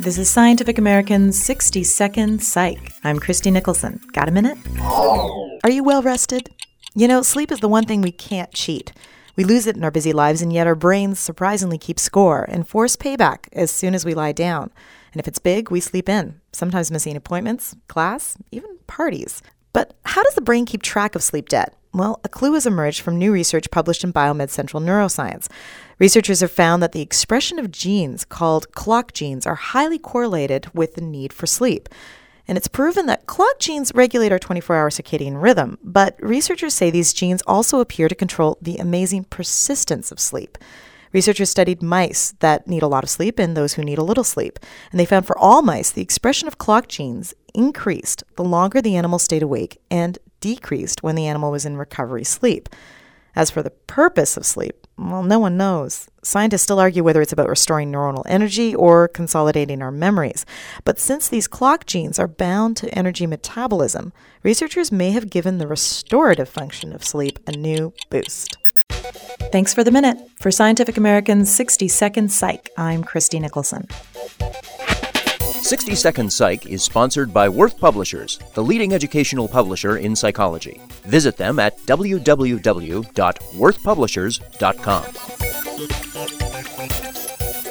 This is Scientific American's 60 Second Psych. I'm Christie Nicholson. Got a minute? Are you well rested? You know, sleep is the one thing we can't cheat. We lose it in our busy lives, and yet our brains surprisingly keep score and force payback as soon as we lie down. And if it's big, we sleep in, sometimes missing appointments, class, even parties. But how does the brain keep track of sleep debt? Well, a clue has emerged from new research published in Biomed Central Neuroscience. Researchers have found that the expression of genes called clock genes are highly correlated with the need for sleep. And it's proven that clock genes regulate our 24 hour circadian rhythm, but researchers say these genes also appear to control the amazing persistence of sleep. Researchers studied mice that need a lot of sleep and those who need a little sleep, and they found for all mice the expression of clock genes increased the longer the animal stayed awake and decreased when the animal was in recovery sleep. As for the purpose of sleep, well, no one knows. Scientists still argue whether it's about restoring neuronal energy or consolidating our memories. But since these clock genes are bound to energy metabolism, researchers may have given the restorative function of sleep a new boost. Thanks for the minute. For Scientific American's 60 Second Psych, I'm Christie Nicholson. 60 Second Psych is sponsored by Worth Publishers, the leading educational publisher in psychology. Visit them at www.worthpublishers.com.